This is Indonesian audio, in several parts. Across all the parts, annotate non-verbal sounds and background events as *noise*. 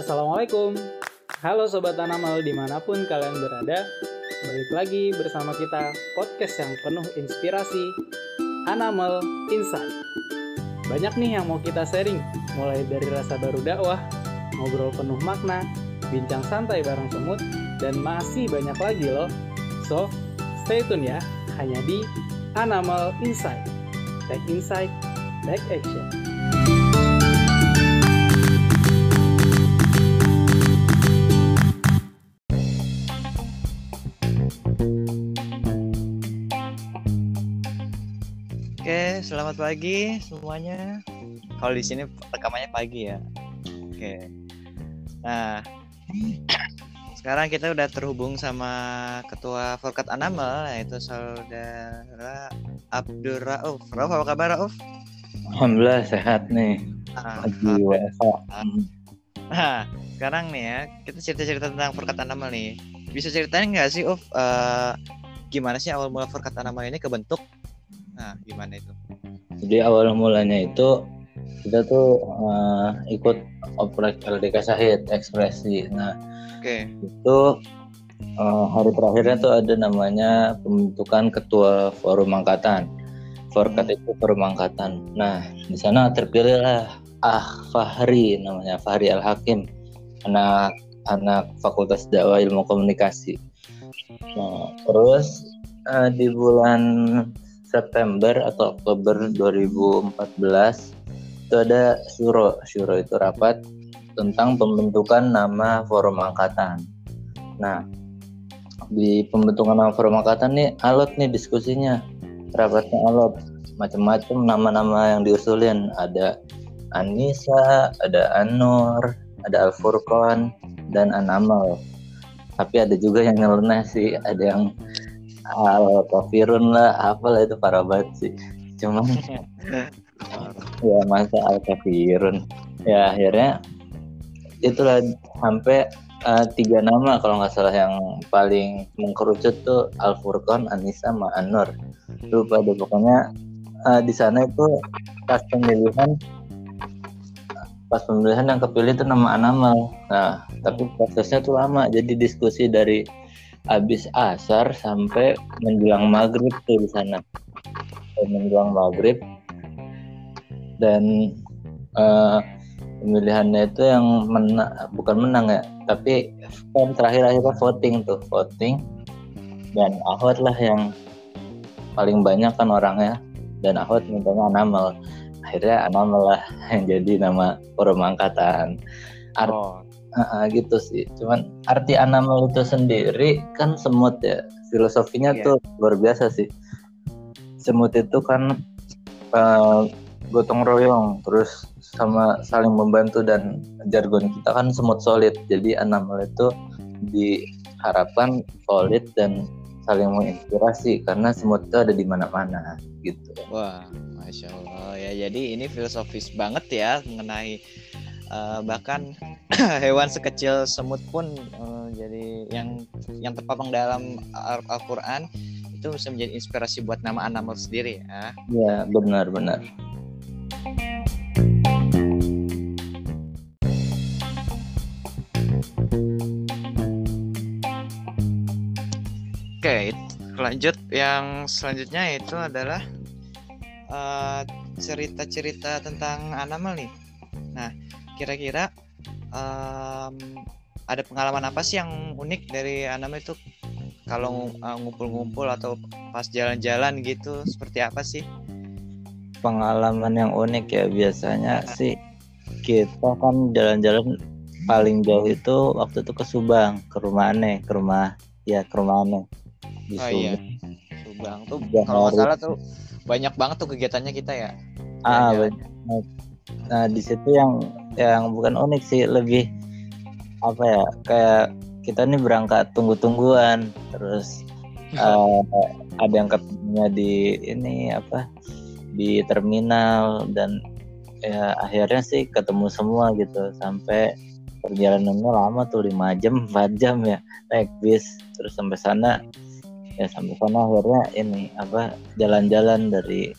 Assalamualaikum. Halo Sobat Tanamal di mana pun kalian berada Balik lagi bersama kita podcast yang penuh inspirasi Animal Insight. Banyak nih yang mau kita sharing Mulai dari rasa baru dakwah Ngobrol penuh makna Bincang santai bareng semut Dan masih banyak lagi loh. So, stay tune ya Hanya di Animal Insight. Take insight, take action selamat pagi semuanya. Kalau di sini rekamannya pagi ya. Oke. Nah, *clears throat* sekarang kita udah terhubung sama ketua Forkat Animal yaitu saudara Abdur Rauf. Rauf apa kabar Rauf? Alhamdulillah sehat nih. Ah, Lagi WFA. Nah, sekarang nih ya, kita cerita-cerita tentang Forkat Animal nih. Bisa ceritain nggak sih, Uf, eh, gimana sih awal mula Forkat Animal ini kebentuk? Nah, gimana itu? Jadi awal mulanya itu kita tuh eh, ikut oprek LDK Sahid ekspresi. Nah Oke. itu eh, hari terakhirnya tuh ada namanya pembentukan ketua forum angkatan. Forkat itu forum angkatan. Nah di sana terpilihlah Ah Fahri namanya Fahri Al Hakim anak anak Fakultas Dakwah Ilmu Komunikasi. Nah terus eh, di bulan September atau Oktober 2014 itu ada syuro. Syuro itu rapat tentang pembentukan nama forum angkatan. Nah, di pembentukan nama forum angkatan nih alot nih diskusinya. Rapatnya alot. Macam-macam nama-nama yang diusulin. Ada Anissa, ada Anur, ada Al Furqon dan Anamal. Tapi ada juga yang nyeleneh sih, ada yang al kafirun lah apalah itu parah banget sih. Cuman *laughs* ya masa al kafirun. Ya akhirnya itulah sampai eh, tiga nama kalau nggak salah yang paling mengkerucut tuh al furqon anissa sama anur lupa deh pokoknya eh, di sana itu pas pemilihan pas pemilihan yang kepilih itu nama Anamal. Nah tapi prosesnya tuh lama jadi diskusi dari habis asar sampai menjelang maghrib tuh di sana. Menjelang maghrib. Dan eh, pemilihannya itu yang menang bukan menang ya tapi kan terakhir akhirnya voting tuh voting. Dan Ahwat lah yang paling banyak kan orangnya. Dan Ahwat mintanya Anamal. Akhirnya Anamal lah yang jadi nama forum angkatan. Art- Oh, Ah, gitu sih. Cuman arti animal itu sendiri kan semut ya. Filosofinya Iya. tuh luar biasa sih. Semut itu kan eh, gotong royong, terus sama saling membantu dan jargon kita kan semut solid. Jadi animal itu diharapkan solid dan saling menginspirasi karena semut itu ada di mana-mana gitu. Wah, masya Allah ya. Jadi ini filosofis banget ya mengenai eh, bahkan *clears throat* hewan sekecil semut pun eh, jadi yang yang terpapang dalam Al- Al-Quran itu bisa menjadi inspirasi buat nama animal sendiri ya. Ya benar-benar. Oke, lanjut yang selanjutnya itu adalah eh, cerita-cerita tentang animal nih. Nah, kira-kira em, ada pengalaman apa sih yang unik dari animal itu? Kalau eh, ngumpul-ngumpul atau pas jalan-jalan gitu, seperti apa sih? pengalaman yang unik ya biasanya sih kita kan jalan-jalan paling jauh itu waktu itu ke Subang ke rumah aneh ke rumah ya ke rumah aneh di Oh iya, Subang. Subang tuh Tiga kalau nggak salah tuh banyak banget tuh kegiatannya kita ya. ah banyak. nah di situ yang yang bukan unik sih lebih apa ya kayak kita nih berangkat tunggu-tungguan terus *laughs* eh, ada yang ketemunya di ini apa di terminal dan ya akhirnya sih ketemu semua gitu sampai perjalanannya lama tuh lima jam 4 jam ya naik bis terus sampai sana ya sampai sana akhirnya ini apa jalan-jalan dari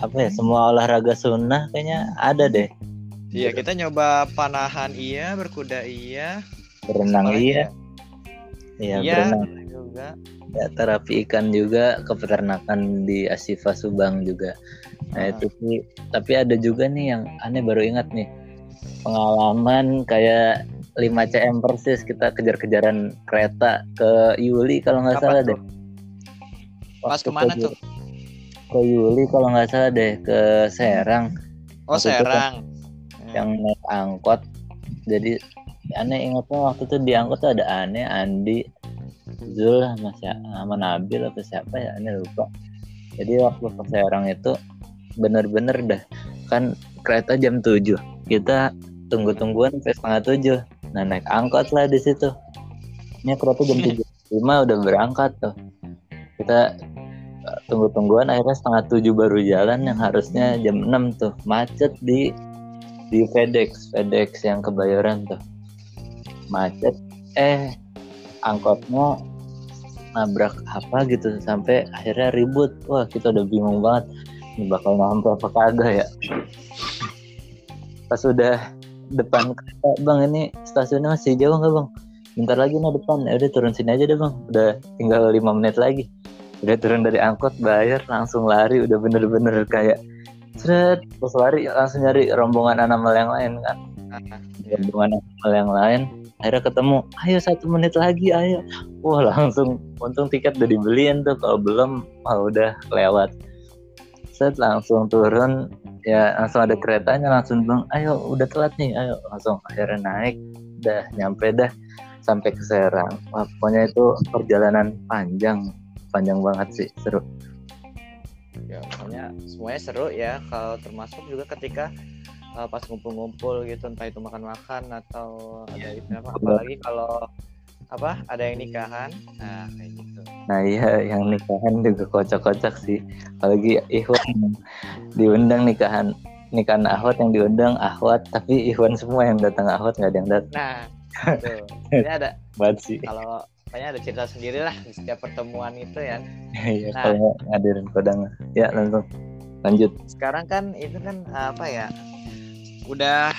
apa ya semua olahraga sunnah kayaknya ada deh Iya, kita nyoba panahan iya, berkuda iya, berenang iya ya? iya Iya, berenang juga. ya terapi ikan juga kepeternakan di Asifa Subang juga nah Ah. itu sih tapi ada juga nih yang aneh baru ingat nih pengalaman kayak 5 cm persis kita kejar-kejaran kereta ke Yuli kalau nggak salah tuh? deh Pas Waktu ke mana ke- tuh? ke Yuli kalau nggak salah deh ke Serang Oh, Waktu kan Serang. Ya. yang naik angkot. Jadi aneh ingatnya waktu itu di angkot tuh ada aneh Andi Zul sama, sama Nabil atau siapa ya? Aneh lupa. Jadi waktu ke Serang itu bener-bener dah kan kereta jam 7 kita tunggu-tungguan sampai setengah tujuh. Nah naik angkot lah di situ. Ini kereta jam tujuh *laughs* lima udah berangkat tuh. Kita uh, tunggu-tungguan akhirnya setengah tujuh baru jalan yang harusnya jam 6 tuh. Macet di di FedEx FedEx yang kebayoran tuh. Macet. Eh angkotnya nabrak apa gitu sampai akhirnya ribut. Wah kita udah bingung banget. Ini bakal nyampe apa kagak ya? Pas udah depan kereta bang ini stasiunnya masih jauh nggak bang? Bentar lagi nih depan. Ya udah turun sini aja deh bang. Udah tinggal lima menit lagi. Udah turun dari angkot bayar langsung lari. Udah bener-bener kayak seret terus lari langsung nyari rombongan animal yang lain kan. Rombongan animal yang lain. Akhirnya ketemu ayo satu menit lagi ayo. Wah langsung untung tiket udah dibeliin tuh kalau belum wah udah lewat. Set langsung turun ya langsung ada keretanya langsung bilang ayo udah telat nih ayo. Langsung akhirnya naik dah nyampe dah sampai ke Serang. Wah pokoknya itu perjalanan panjang panjang banget sih seru ya pokoknya semuanya seru ya kalau termasuk juga ketika uh, pas ngumpul-ngumpul gitu entah itu makan-makan atau ada itu apa apalagi kalau apa ada yang nikahan nah kayak gitu. Nah iya yang nikahan juga kocak-kocak sih Apalagi Ikhwan diundang nikahan Nikahan Ahwat yang diundang Ahwat Tapi Ikhwan semua yang datang Ahwat nggak ada yang datang nah *laughs* itu ini ada banget sih. kalau kayaknya ada cerita sendiri lah di setiap pertemuan itu ya. Iya Nah. kalau ngadirin kodang Ya langsung. Lanjut. Sekarang kan itu kan apa ya udah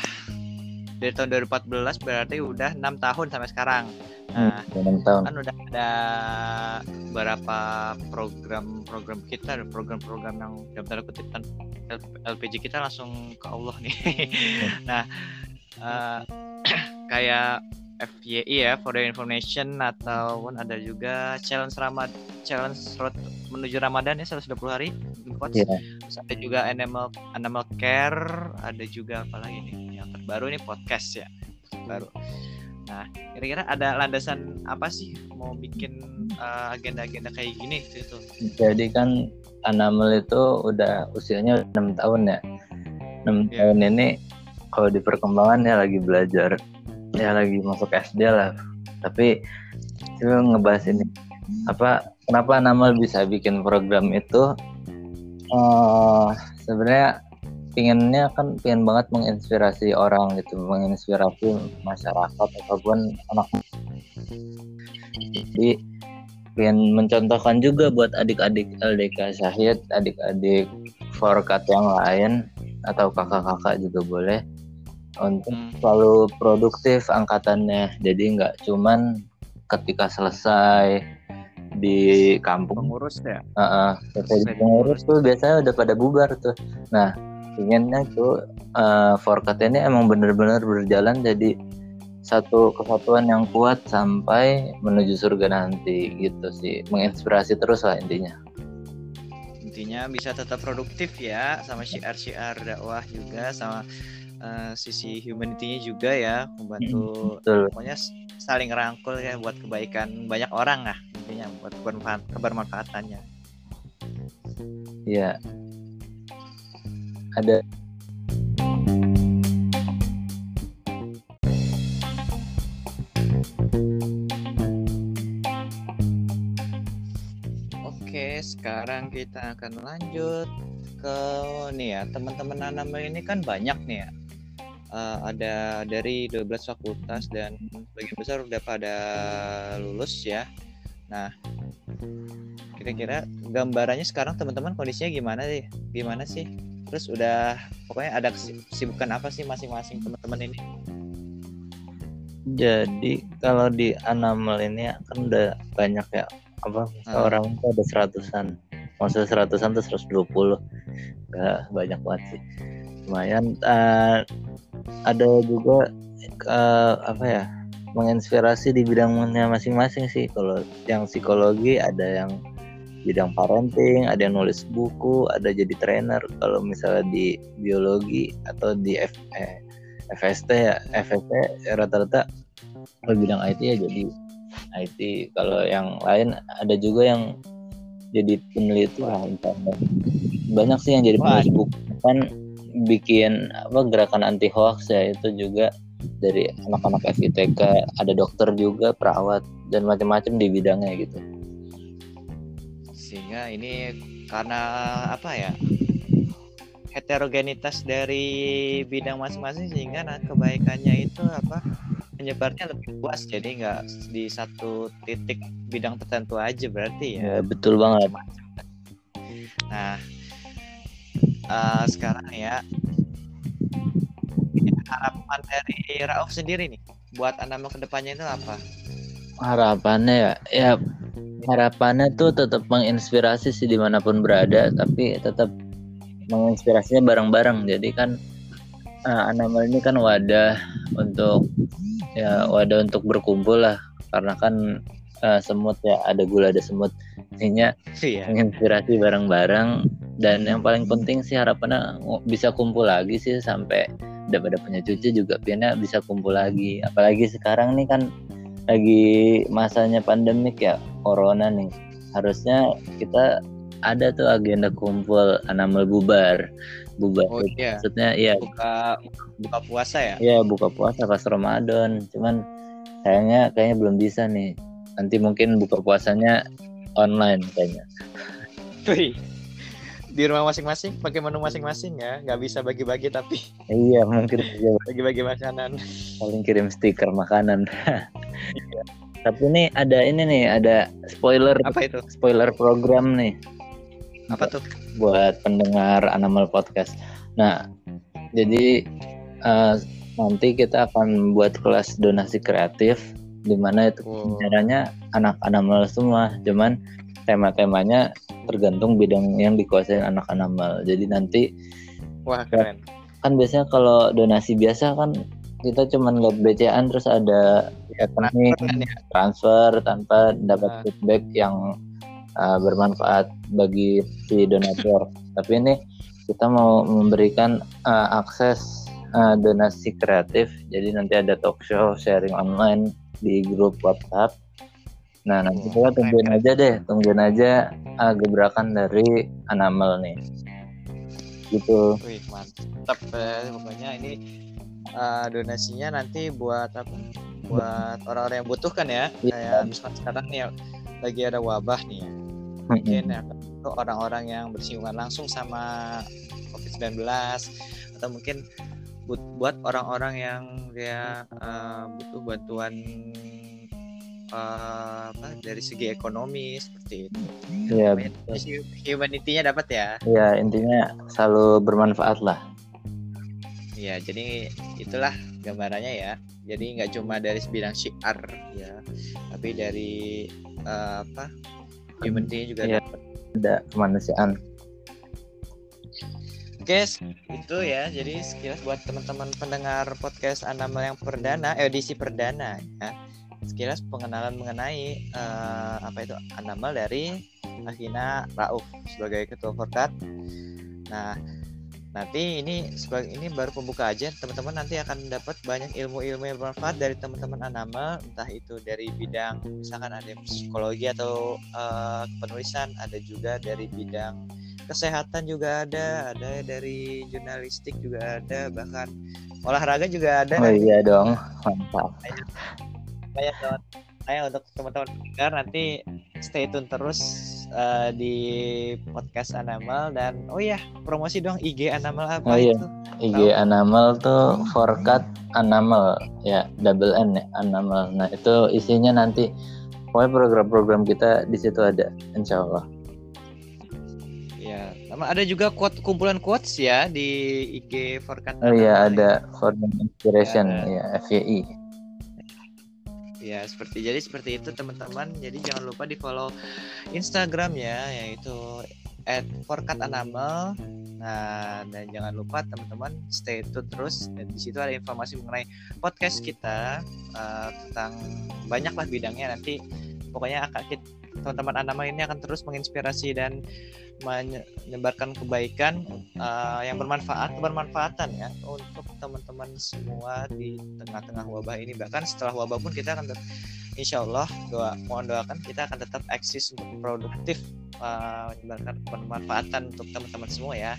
dari tahun 2014 berarti udah enam tahun sampai sekarang. Nah enam tahun. kan udah ada beberapa program-program kita program-program yang dalam tanda kutip LPG kita langsung ke Allah nih. *laughs* Nah eh, *clears throat* kayak FYI ya for your information ataupun ada juga challenge Ramad challenge road menuju Ramadan ya 120 hari Coach. Iya Terus ada juga animal animal care ada juga apa lagi nih yang terbaru nih podcast ya baru nah kira-kira ada landasan apa sih mau bikin uh, agenda-agenda kayak gini gitu Jadi kan Anamel itu udah usianya 6 tahun ya 6 Iya. tahun ini kalau di perkembangan ya lagi belajar ya lagi masuk SD lah. Tapi coba ngebahas ini. Apa kenapa Anamel bisa bikin program itu? Eh sebenarnya pinginnya kan pengen banget menginspirasi orang gitu menginspirasi masyarakat ataupun anak. Jadi pengen mencontohkan juga buat adik-adik LDK Syahid adik-adik Forkat yang lain atau kakak-kakak juga boleh untuk Hmm. selalu produktif angkatannya jadi nggak cuman ketika selesai di kampung pengurus ya Heeh, selesai Selesai pengurus tuh biasanya udah pada bubar tuh. Nah, inginnya tuh eh Forkat ini emang bener-bener berjalan jadi satu kesatuan yang kuat sampai menuju surga nanti gitu sih. Menginspirasi terus lah intinya. intinya bisa tetap produktif ya sama syiar-syiar dakwah juga sama uh, sisi humanity-nya juga ya membantu Betul. pokoknya saling rangkul ya buat kebaikan banyak orang lah intinya buat kebermanfaat kebermanfaatannya Iya. Ada Oke, sekarang kita akan lanjut ke nih ya, teman-teman Anamel ini kan banyak nih ya. Eh, ada dari 12 fakultas dan sebagian besar udah pada lulus ya. Nah, kira-kira gambarannya sekarang teman-teman kondisinya gimana sih? Gimana sih? terus udah pokoknya ada kesibukan apa sih masing-masing teman-teman ini Jadi kalau di Animal ini kan udah banyak ya apa Ah. orang itu ada seratusan. Maksudnya seratusan tuh 120 Gak banyak banget sih. Lumayan eh, ada juga eh, apa ya menginspirasi di bidangnya masing-masing sih. Kalau yang psikologi ada yang bidang parenting, ada yang nulis buku, ada jadi trainer. Kalau misalnya di biologi atau di F, eh, FST ya, FST rata-rata kalau bidang IT ya jadi IT. Kalau yang lain ada juga yang jadi peneliti lah. Banyak sih yang jadi penulis buku kan bikin apa gerakan anti hoax ya itu juga dari anak-anak FITK, ada dokter juga, perawat dan macam-macam di bidangnya gitu. sehingga ini karena apa ya heterogenitas dari bidang masing-masing sehingga nah, kebaikannya itu apa menyebarnya lebih luas jadi nggak di satu titik bidang tertentu aja berarti ya Ya, betul banget. nah eh, sekarang ya. Harapan dari Rauf sendiri nih buat anak ke depannya itu apa? Harapannya ya, ya harapannya tuh tetap menginspirasi sih di mana pun berada, tapi tetap menginspirasinya bareng-bareng. Jadi kan uh, Animal ini kan wadah untuk ya wadah untuk berkumpul lah, karena kan uh, semut ya ada gula ada semut, intinya iya. menginspirasi bareng-bareng dan yang paling penting sih harapannya bisa kumpul lagi sih sampai udah pada punya cucu juga piannya bisa kumpul lagi. Apalagi sekarang nih kan lagi masanya pandemik ya corona nih. Harusnya kita ada tuh agenda kumpul animal bubar bubar oh iya. maksudnya ya buka buka puasa ya? Ya buka puasa pas Ramadan. Cuman sayangnya kayaknya belum bisa nih. Nanti mungkin buka puasanya online kayaknya. Wih. Di rumah masing-masing pakai menu masing-masing ya. Nggak bisa bagi-bagi tapi iya mungkin aja bagi-bagi makanan. Paling kirim stiker makanan. *laughs* Tapi ini ada ini nih, ada spoiler apa itu? spoiler program nih. Apa tuh? Buat pendengar Animal Podcast. Nah, jadi eh, nanti kita akan buat kelas donasi kreatif di mana itu Wow. caranya anak animal semua, cuman tema-temanya tergantung bidang yang dikuasain anak animal. Jadi nanti wah keren kan biasanya kalau donasi biasa kan kita cuman lihat BCAan terus ada rekening Keren ya transfer tanpa dapat Ah. feedback yang uh, bermanfaat bagi si donatur. Tapi ini kita mau memberikan uh, akses uh, donasi kreatif. Jadi nanti ada talk show sharing online di grup WhatsApp. Nah nanti Wah, kita tungguin aja deh, tungguin aja uh, gebrakan dari Animal nih. Gitu. Wih mantap eh, pokoknya ini eh, donasinya nanti buat apa? Buat orang-orang yang butuhkan ya. Iya. Kayak misalkan sekarang nih ya, lagi ada wabah nih ya. Mungkin ya, itu orang-orang yang bersinggungan langsung sama COVID-19 atau mungkin buat orang-orang yang dia eh, butuh bantuan eh, apa dari segi ekonomi seperti itu. Iya, Pokoknya Humanity-nya dapat ya. ya intinya selalu bermanfaat lah. Iya, jadi itulah gambarannya ya. Jadi nggak cuma dari bidang syiar ya, tapi dari eh, apa humanity juga Iya. dapat. Ada kemanusiaan. Oke, itu ya. Jadi sekilas buat teman-teman pendengar podcast Animal yang perdana, eh, edisi perdana ya. Sekilas pengenalan mengenai eh, apa itu Animal dari Akina Rauf sebagai ketua Forkat. Nah, nanti ini sebagai ini baru pembuka aja. Teman-teman nanti akan dapat banyak ilmu-ilmu yang bermanfaat dari teman-teman Animal, entah itu dari bidang misalkan ada psikologi atau eh, penulisan, ada juga dari bidang kesehatan juga ada, ada dari jurnalistik juga ada, bahkan olahraga juga ada. Oh iya dong, mantap. Banyak banget. Saya untuk teman-teman pendengar nanti stay tune terus eh, di podcast Animal dan oh ya promosi dong IG Animal apa Oh iya. itu? IG Animal tuh Forkat Animal ya double N ya Animal. Nah itu isinya nanti pokoknya program-program kita di situ ada, insya Allah. Ya, teman-teman. Ada juga quote kumpulan quotes ya di IG Forkat. Oh iya ada Forum Inspiration Ya. ya FYI. Ya, seperti jadi seperti itu teman-teman. Jadi jangan lupa di follow Instagram ya, yaitu @forkatanamal. Nah, dan jangan lupa teman-teman stay tune terus. Dan di situ ada informasi mengenai podcast kita eh, tentang banyaklah bidangnya nanti. Pokoknya akan kita teman-teman Anamal ini akan terus menginspirasi dan menyebarkan kebaikan eh, yang bermanfaat kebermanfaatan ya untuk teman-teman semua di tengah-tengah wabah ini. Bahkan setelah wabah pun kita akan tet- insya Allah doa mohon doakan kita akan tetap eksis untuk produktif eh, menyebarkan kebermanfaatan untuk teman-teman semua ya.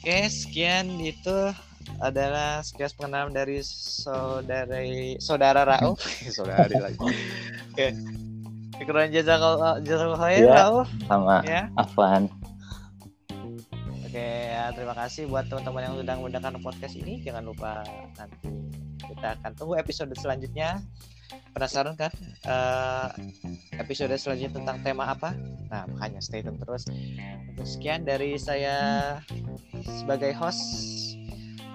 Oke sekian itu adalah sekilas pengenalan dari saudari saudara Rauf *laughs* saudari lagi. Oke Kekurangan jazakallah jazakallah khair Ya. Rauf Sama ya Afwan. Oke, ya, terima kasih buat teman-teman yang sudah mendengarkan podcast ini. Jangan lupa nanti kita akan tunggu episode selanjutnya. Penasaran kan eh, episode selanjutnya tentang tema apa? Nah, makanya stay tune terus. Untuk sekian dari saya sebagai host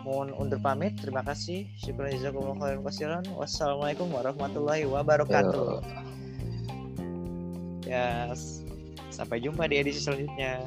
mohon undur pamit. Terima kasih. Syukur jazakumullah khairan kasiran. Wassalamualaikum warahmatullahi wabarakatuh. Ya, s- sampai jumpa di edisi selanjutnya.